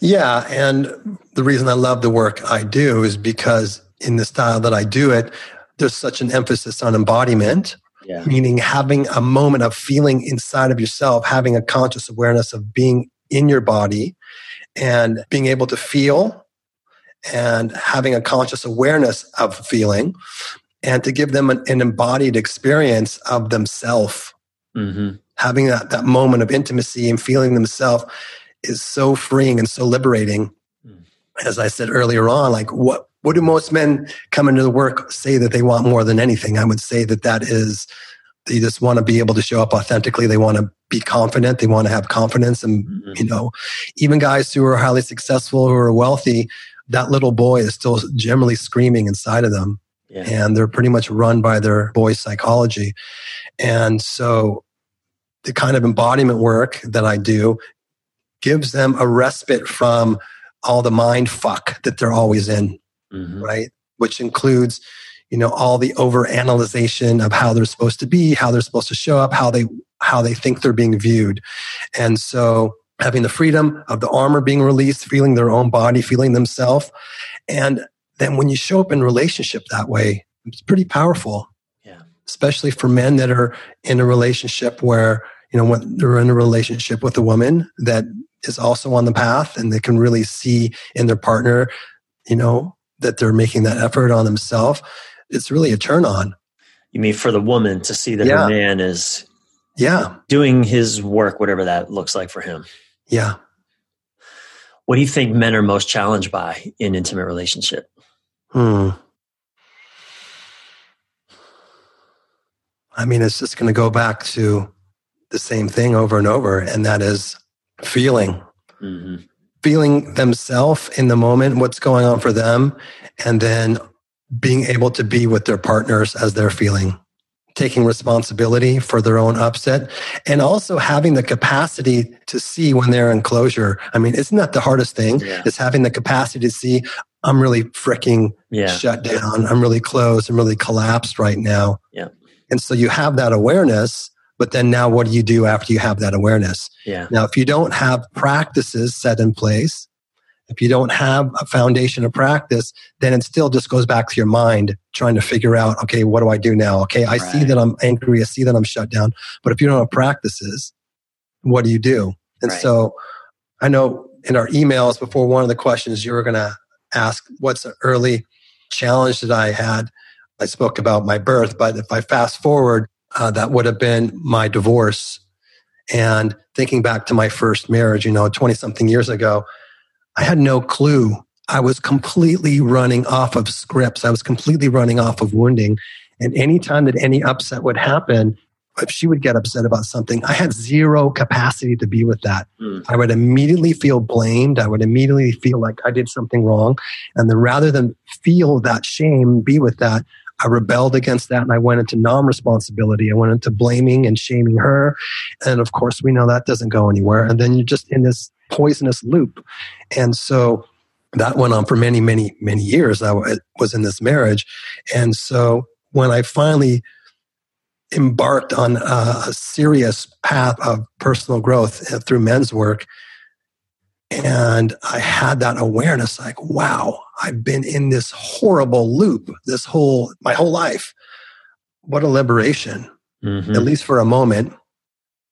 Speaker 1: yeah and the reason i love the work i do is because in the style that i do it there's such an emphasis on embodiment yeah. meaning having a moment of feeling inside of yourself having a conscious awareness of being in your body and being able to feel and having a conscious awareness of feeling and to give them an, an embodied experience of themselves. Mm-hmm. Having that, that moment of intimacy and feeling themselves is so freeing and so liberating. Mm. As I said earlier on, like what, what do most men come into the work say that they want more than anything? I would say that that is, they just want to be able to show up authentically. They want to be confident. They want to have confidence. And, mm-hmm. you know, even guys who are highly successful, who are wealthy, that little boy is still generally screaming inside of them. Yeah. And they're pretty much run by their boy psychology. And so the kind of embodiment work that I do gives them a respite from all the mind fuck that they're always in, mm-hmm. right? Which includes, you know, all the over analyzation of how they're supposed to be, how they're supposed to show up, how they how they think they're being viewed. And so having the freedom of the armor being released, feeling their own body, feeling themselves, and then when you show up in relationship that way, it's pretty powerful.
Speaker 2: Yeah.
Speaker 1: especially for men that are in a relationship where, you know, when they're in a relationship with a woman that is also on the path and they can really see in their partner, you know, that they're making that effort on themselves. It's really a turn on.
Speaker 2: You mean for the woman to see that yeah. her man is
Speaker 1: yeah
Speaker 2: doing his work, whatever that looks like for him.
Speaker 1: Yeah.
Speaker 2: What do you think men are most challenged by in intimate relationship?
Speaker 1: Hmm. I mean, it's just going to go back to the same thing over and over, and that is feeling. Mm-hmm. Feeling themselves in the moment, what's going on for them, and then being able to be with their partners as they're feeling, taking responsibility for their own upset, and also having the capacity to see when they're in closure. I mean, isn't that the hardest thing? Yeah. Is having the capacity to see, I'm really freaking yeah. shut down. I'm really closed. I'm really collapsed right now.
Speaker 2: Yeah.
Speaker 1: And so you have that awareness, but then now what do you do after you have that awareness?
Speaker 2: Yeah.
Speaker 1: Now, if you don't have practices set in place, if you don't have a foundation of practice, then it still just goes back to your mind trying to figure out, okay, what do I do now? Okay, I right. see that I'm angry. I see that I'm shut down. But if you don't have practices, what do you do? And right. so I know in our emails before one of the questions you were going to ask, what's an early challenge that I had? I spoke about my birth, but if I fast forward, uh, that would have been my divorce. And thinking back to my first marriage, you know, 20 something years ago, I had no clue. I was completely running off of scripts. I was completely running off of wounding. And anytime that any upset would happen, if she would get upset about something, I had zero capacity to be with that. Mm. I would immediately feel blamed. I would immediately feel like I did something wrong. And then rather than feel that shame, be with that, I rebelled against that and I went into non responsibility. I went into blaming and shaming her. And of course, we know that doesn't go anywhere. And then you're just in this poisonous loop. And so that went on for many, many, many years. I was in this marriage. And so when I finally embarked on a, serious path of personal growth uh, through men's work, and I had that awareness like, wow, I've been in this horrible loop this whole, my whole life. What a liberation, mm-hmm. at least for a moment.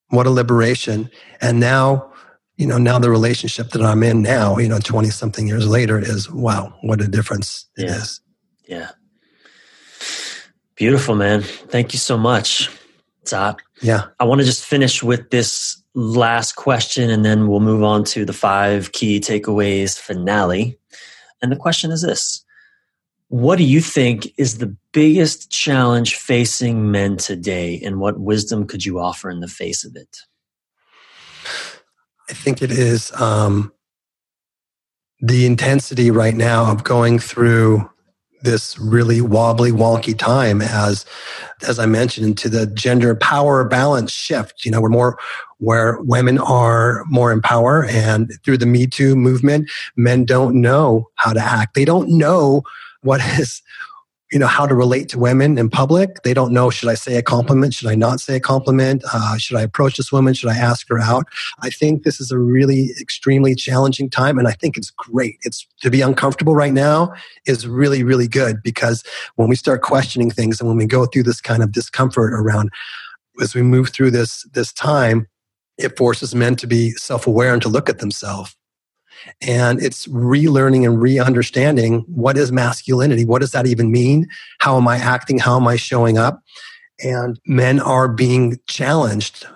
Speaker 1: What a liberation. And now, you know, now the relationship that I'm in now, you know, 20 something years later is wow, what a difference it
Speaker 2: yeah.
Speaker 1: is.
Speaker 2: yeah. Beautiful, man. Thank you so much, Zat.
Speaker 1: Yeah.
Speaker 2: I want to just finish with this last question and then we'll move on to the five key takeaways finale. And the question is this What do you think is the biggest challenge facing men today, and what wisdom could you offer in the face of it?
Speaker 1: I think it is um, the intensity right now of going through this really wobbly, wonky time as, as I mentioned, to the gender power balance shift. You know, we're more where women are more in power and through the Me Too movement, men don't know how to act. They don't know what [laughs] is you know how to relate to women in public. They don't know should i say a compliment should i not say a compliment? Uh, should i approach this woman? Should i ask her out? I think this is a really extremely challenging time and i think it's great. It's to be uncomfortable right now is really really good because when we start questioning things and when we go through this kind of discomfort around as we move through this this time it forces men to be self-aware and to look at themselves and it's relearning and re-understanding what is masculinity? What does that even mean? How am i acting? How am i showing up? And men are being challenged.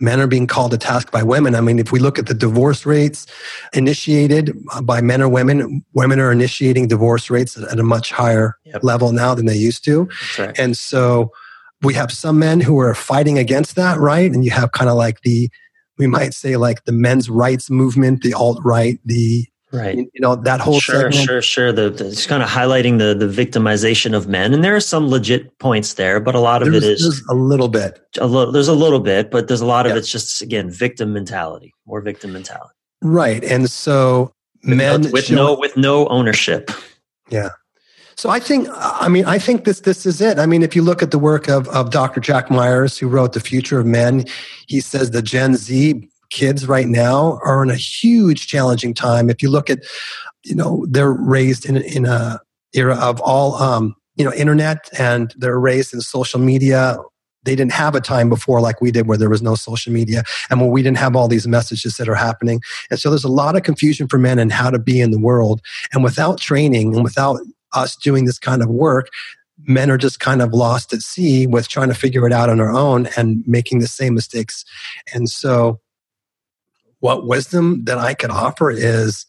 Speaker 1: Men are being called to task by women. I mean if we look at the divorce rates initiated by men or women women are initiating divorce rates at a much higher yep. level now than they used to.
Speaker 2: Right.
Speaker 1: and so we have some men who are fighting against that right? And you have kind of like the we might say like the men's rights movement, the alt right, the
Speaker 2: right,
Speaker 1: you know that whole
Speaker 2: sure, segment. sure, sure. The, the, it's kind of highlighting the the victimization of men, and there are some legit points there, but a lot of
Speaker 1: there's,
Speaker 2: it is
Speaker 1: a little bit.
Speaker 2: A little, there's a little bit, but there's a lot of yeah. it's just again victim mentality, more victim mentality.
Speaker 1: Right, and so
Speaker 2: with
Speaker 1: men
Speaker 2: no, with show, no with no ownership.
Speaker 1: Yeah, so I think, I mean, I think this this is it. I mean, if you look at the work of of Dr. Jack Myers, who wrote The Future of Men, he says the Gen Z kids right now are in a huge challenging time. If you look at, you know, they're raised in in a era of all um, you know, internet and they're raised in social media. They didn't have a time before like we did where there was no social media and where we didn't have all these messages that are happening. And so there's a lot of confusion for men and how to be in the world. And without training and without us doing this kind of work, men are just kind of lost at sea with trying to figure it out on our own and making the same mistakes. And so what wisdom that I could offer is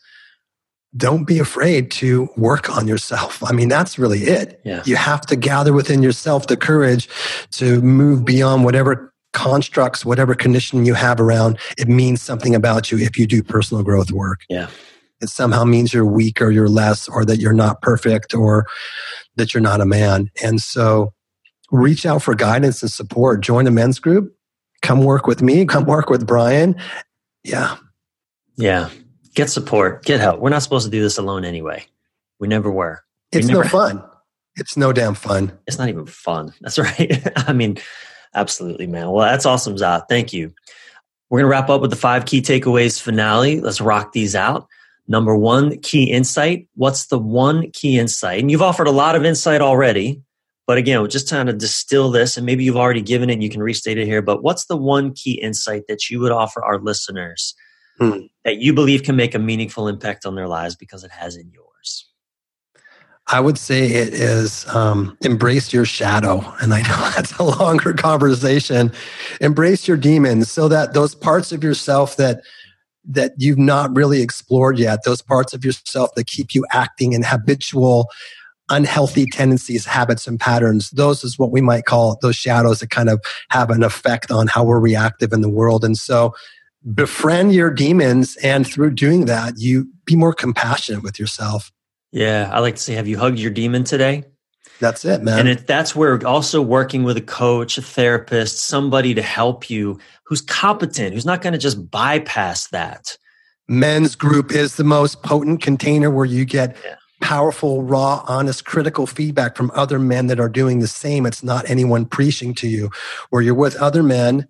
Speaker 1: don't be afraid to work on yourself. I mean, that's really it.
Speaker 2: Yeah.
Speaker 1: You have to gather within yourself the courage to move beyond whatever constructs, whatever conditioning you have around. It means something about you if you do personal growth work.
Speaker 2: Yeah.
Speaker 1: It somehow means you're weak or you're less or that you're not perfect or that you're not a man. And so reach out for guidance and support. Join a men's group. Come work with me. Come work with Bryan. Yeah.
Speaker 2: Yeah. Get support, get help. We're not supposed to do this alone anyway. We never were.
Speaker 1: It's
Speaker 2: never,
Speaker 1: no fun. It's no damn fun.
Speaker 2: It's not even fun. [laughs] That's right. [laughs] I mean, absolutely, man. Well, that's awesome, Za. Thank you. We're going to wrap up with the five key takeaways finale. Let's rock these out. Number one, key insight. What's the one key insight? And you've offered a lot of insight already, but again, we're just trying to distill this, and maybe you've already given it and you can restate it here. But what's the one key insight that you would offer our listeners hmm. that you believe can make a meaningful impact on their lives because it has in yours?
Speaker 1: I would say it is um, embrace your shadow. And I know [laughs] that's a longer conversation. Embrace your demons so that those parts of yourself that that you've not really explored yet, those parts of yourself that keep you acting in habitual, unhealthy tendencies, habits, and patterns, those is what we might call those shadows that kind of have an effect on how we're reactive in the world. And so befriend your demons and through doing that you be more compassionate with yourself.
Speaker 2: Yeah i like to say have you hugged your demon today
Speaker 1: that's it man.
Speaker 2: And it, that's where also working with a coach a therapist somebody to help you who's competent who's not going to just bypass that.
Speaker 1: Men's group is the most potent container where you get yeah. powerful raw honest critical feedback from other men that are doing the same. It's not anyone preaching to you. Where you're with other men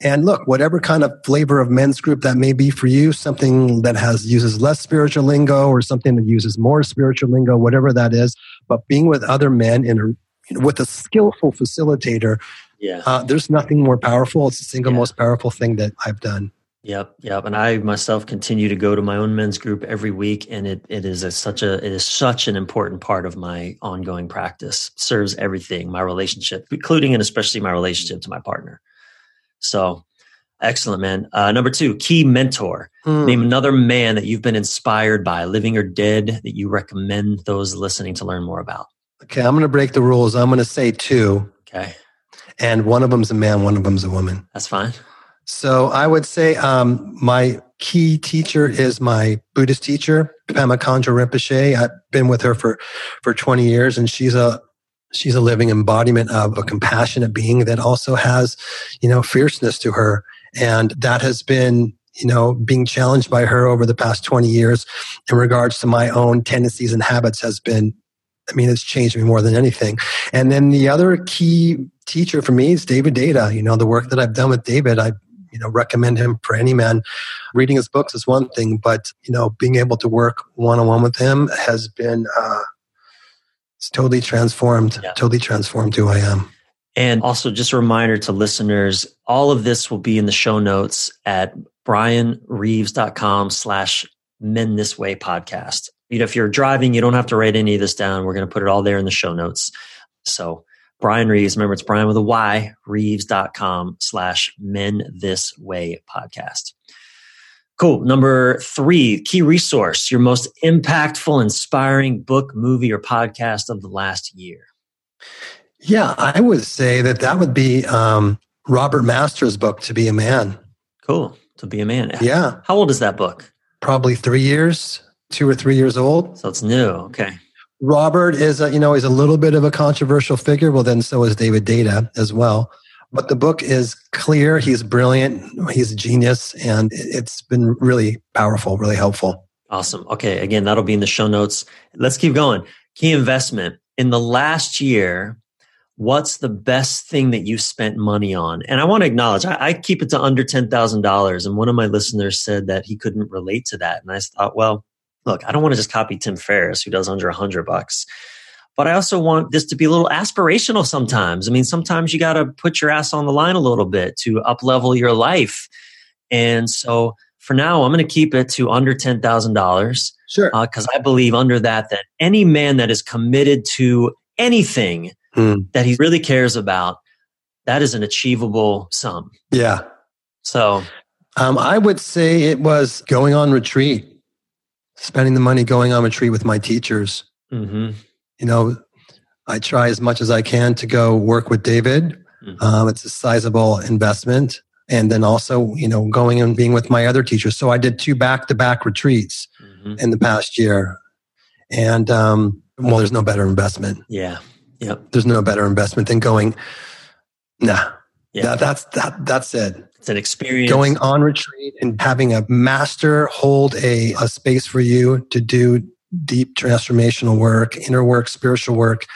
Speaker 1: and look, whatever kind of flavor of men's group that may be for you, something that has uses less spiritual lingo or something that uses more spiritual lingo, whatever that is. But being with other men in a, with a skillful facilitator,
Speaker 2: yeah,
Speaker 1: uh, there's nothing more powerful. It's the single yeah. most powerful thing that I've done.
Speaker 2: Yep, yep. And I myself continue to go to my own men's group every week, and it it is a, such a it is such an important part of my ongoing practice. Serves everything, my relationship, including and especially my relationship to my partner. So excellent, man. Uh, number two, key mentor. Mm. Name another man that you've been inspired by, living or dead, that you recommend those listening to learn more about.
Speaker 1: Okay, I'm going to break the rules. I'm going to say two.
Speaker 2: Okay.
Speaker 1: And one of them's a man, one of them's a woman.
Speaker 2: That's fine.
Speaker 1: So I would say um, my key teacher is my Buddhist teacher, Pema Khandro Rinpoche. I've been with her for, for 20 years, and she's a she's a living embodiment of a compassionate being that also has, you know, fierceness to her. And that has been, you know, being challenged by her over the past 20 years in regards to my own tendencies and habits has been, I mean, it's changed me more than anything. And then the other key teacher for me is David Deida. You know, the work that I've done with David, I you know recommend him for any man reading his books is one thing but you know being able to work one-on-one with him has been uh, it's totally transformed, yeah. totally transformed who I am.
Speaker 2: And also, just a reminder to listeners all of this will be in the show notes at bryanreeves.com slash men this way podcast. You know, if you're driving, you don't have to write any of this down. We're going to put it all there in the show notes. So, Bryan Reeves, remember it's Bryan with a Y, reeves.com slash men this way podcast. Cool. Number three, key resource, your most impactful, inspiring book, movie, or podcast of the last year.
Speaker 1: Yeah, I would say that that would be um, Robert Masters' book, To Be a Man.
Speaker 2: Cool. To Be a Man.
Speaker 1: Yeah.
Speaker 2: How old is that book?
Speaker 1: Probably three years, two or three years old.
Speaker 2: So it's new. Okay.
Speaker 1: Robert is, a, you know, he's a little bit of a controversial figure. Well, then so is David Deida as well. But the book is clear. He's brilliant. He's a genius. And it's been really powerful, really helpful.
Speaker 2: Awesome. Okay. Again, that'll be in the show notes. Let's keep going. Key investment. In the last year, what's the best thing that you spent money on? And I want to acknowledge, I, I keep it to under $10,000. And one of my listeners said that he couldn't relate to that. And I thought, well, look, I don't want to just copy Tim Ferriss, who does under a hundred bucks. But I also want this to be a little aspirational sometimes. I mean, sometimes you got to put your ass on the line a little bit to up level your life. And so for now, I'm going to keep it to under $10,000.
Speaker 1: Sure.
Speaker 2: Because uh, I believe under that, that any man that is committed to anything mm. that he really cares about, that is an achievable sum.
Speaker 1: Yeah.
Speaker 2: So
Speaker 1: um, I would say it was going on retreat, spending the money going on retreat with my teachers. Mm-hmm you know, I try as much as I can to go work with David. Mm-hmm. Um, it's a sizable investment. And then also, you know, going and being with my other teachers. So I did two back to back retreats mm-hmm. in the past year. And, um, well, there's no better investment.
Speaker 2: Yeah. Yep.
Speaker 1: There's no better investment than going, nah, yeah. That, that's, that, that's it.
Speaker 2: It's an experience.
Speaker 1: Going on retreat and having a master hold a, a space for you to do deep transformational work, inner work, spiritual work.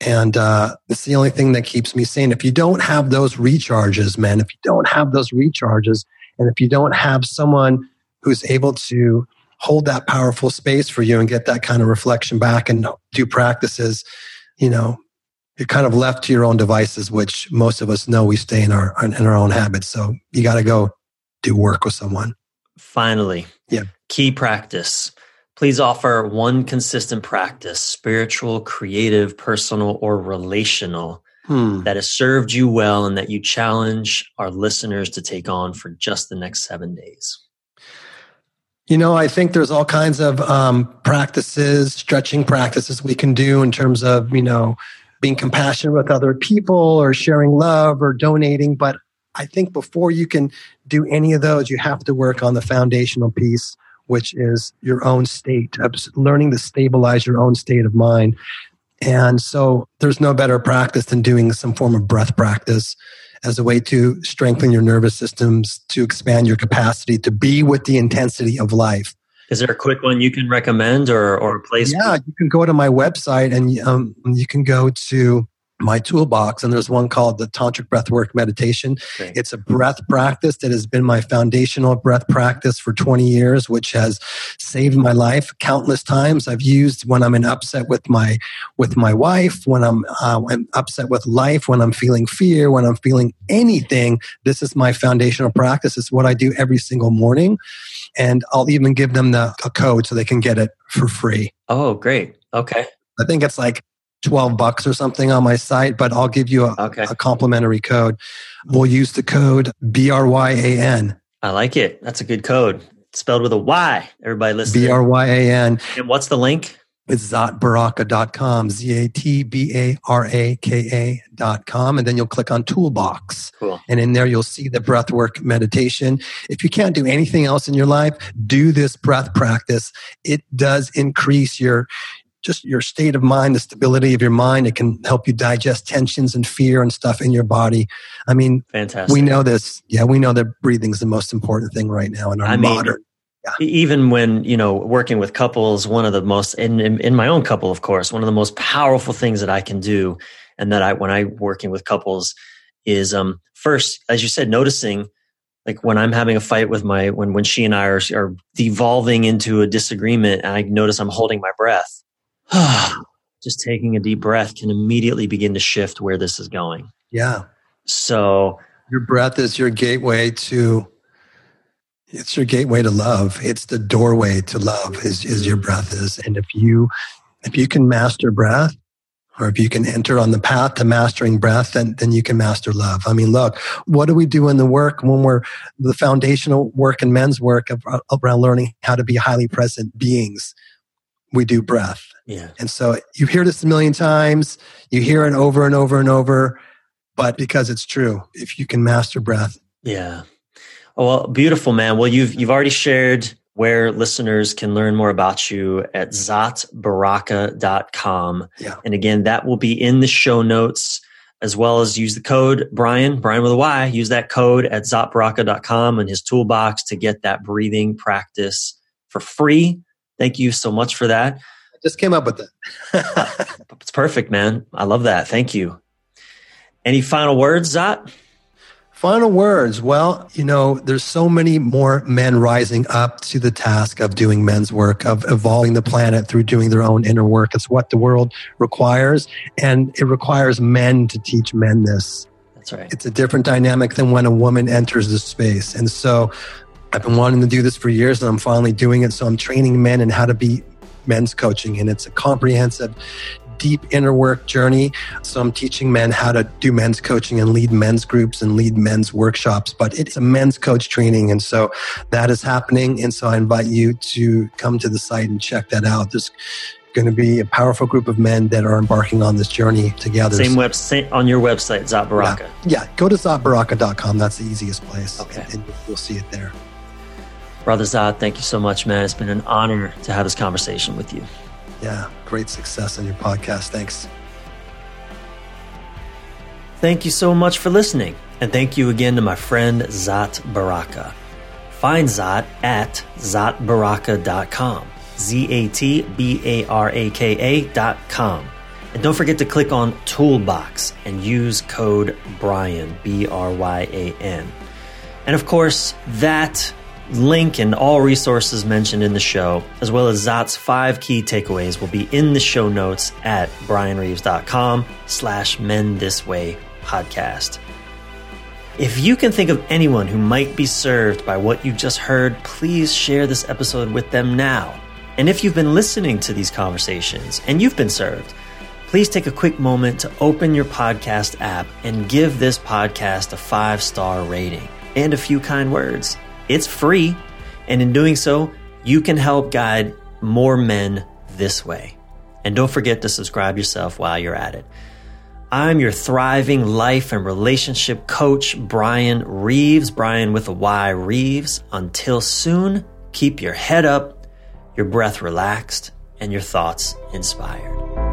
Speaker 1: And uh, it's the only thing that keeps me sane. If you don't have those recharges, man, if you don't have those recharges, and if you don't have someone who's able to hold that powerful space for you and get that kind of reflection back and do practices, you know, you're kind of left to your own devices, which most of us know we stay in our in our own habits. So you got to go do work with someone.
Speaker 2: Finally,
Speaker 1: yeah,
Speaker 2: key practice Please offer one consistent practice, spiritual, creative, personal, or relational, hmm. that has served you well and that you challenge our listeners to take on for just the next seven days.
Speaker 1: You know, I think there's all kinds of um, practices, stretching practices we can do in terms of, you know, being compassionate with other people or sharing love or donating. But I think before you can do any of those, you have to work on the foundational piece which is your own state, learning to stabilize your own state of mind. And so there's no better practice than doing some form of breath practice as a way to strengthen your nervous systems, to expand your capacity to be with the intensity of life.
Speaker 2: Is there a quick one you can recommend or, or a place?
Speaker 1: Yeah, you can go to my website and um, you can go to my toolbox and there's one called the tantric breathwork meditation. It's a breath practice that has been my foundational breath practice for 20 years which has saved my life countless times. I've used when i'm in upset with my with my wife when i'm, uh, I'm upset with life when i'm feeling fear when i'm feeling anything. This is my foundational practice. It's what i do every single morning and i'll even give them the a code so they can get it for free.
Speaker 2: Oh great. Okay.
Speaker 1: I think it's like 12 bucks or something on my site, but I'll give you a, okay. a complimentary code. We'll use the code BRYAN.
Speaker 2: I like it. That's a good code. It's spelled with a Y. Everybody listen.
Speaker 1: B-R-Y-A-N.
Speaker 2: And what's the link?
Speaker 1: It's zatbaraka.com, Z-A-T-B-A-R-A-K-A dot com. And then you'll click on toolbox.
Speaker 2: Cool.
Speaker 1: And in there, you'll see the breathwork meditation. If you can't do anything else in your life, do this breath practice. It does increase your, just your state of mind, the stability of your mind. It can help you digest tensions and fear and stuff in your body. I mean,
Speaker 2: fantastic.
Speaker 1: We know this. Yeah, we know that breathing is the most important thing right now in our I modern. Mean,
Speaker 2: yeah. Even when you know working with couples, one of the most in, in, in my own couple, of course, one of the most powerful things that I can do, and that I when I working with couples is um first, as you said, noticing like when I'm having a fight with my when when she and I are are devolving into a disagreement, and I notice I'm holding my breath [sighs] just taking a deep breath can immediately begin to shift where this is going.
Speaker 1: Yeah.
Speaker 2: So
Speaker 1: your breath is your gateway to it's your gateway to love. It's the doorway to love is, is your breath is. And if you if you can master breath, or if you can enter on the path to mastering breath, then, then you can master love. I mean, look, what do we do in the work when we're the foundational work and men's work around learning how to be highly present beings? We do breath.
Speaker 2: Yeah.
Speaker 1: And so you hear this a million times, you hear it over and over and over, but because it's true, if you can master breath.
Speaker 2: Yeah. Oh, well, beautiful, man. Well, you've you've already shared where listeners can learn more about you at zatbaraka.com.
Speaker 1: Yeah.
Speaker 2: And again, that will be in the show notes as well as use the code Bryan, Bryan with a Y, use that code at zatbaraka.com and his toolbox to get that breathing practice for free. Thank you so much for that I
Speaker 1: just came up with it. [laughs]
Speaker 2: it's perfect, man. I love that. Thank you. Any final words, Zat?
Speaker 1: Final words. Well, you know, there's so many more men rising up to the task of doing men's work, of evolving the planet through doing their own inner work. It's what the world requires. And it requires men to teach men this.
Speaker 2: That's right.
Speaker 1: It's a different dynamic than when a woman enters the space. And so I've been wanting to do this for years and I'm finally doing it. So I'm training men in how to be men's coaching. And it's a comprehensive deep inner work journey. So I'm teaching men how to do men's coaching and lead men's groups and lead men's workshops, but it's a men's coach training. And so that is happening. And so I invite you to come to the site and check that out. There's going to be a powerful group of men that are embarking on this journey together.
Speaker 2: Same website on your website, Zatbaraka.
Speaker 1: Yeah. yeah. Go to zatbaraka.com. That's the easiest place.
Speaker 2: Okay.
Speaker 1: And you'll see it there.
Speaker 2: Brother Zat, thank you so much, man. It's been an honor to have this conversation with you.
Speaker 1: Yeah, great success on your podcast. Thanks.
Speaker 2: Thank you so much for listening. And thank you again to my friend Zat Baraka. Find Zat at zatbaraka.com. Z A T B A R A K A.com. And don't forget to click on Toolbox and use code Bryan, B R Y A N. And of course, that link and all resources mentioned in the show, as well as Zat's five key takeaways, will be in the show notes at bryanreeves.com slash men this way podcast. If you can think of anyone who might be served by what you just heard, please share this episode with them now. And if you've been listening to these conversations and you've been served, please take a quick moment to open your podcast app and give this podcast a five star rating and a few kind words. It's free. And in doing so, you can help guide more men this way. And don't forget to subscribe yourself while you're at it. I'm your thriving life and relationship coach, Bryan Reeves, Bryan with a Y Reeves. Until soon, keep your head up, your breath relaxed, and your thoughts inspired.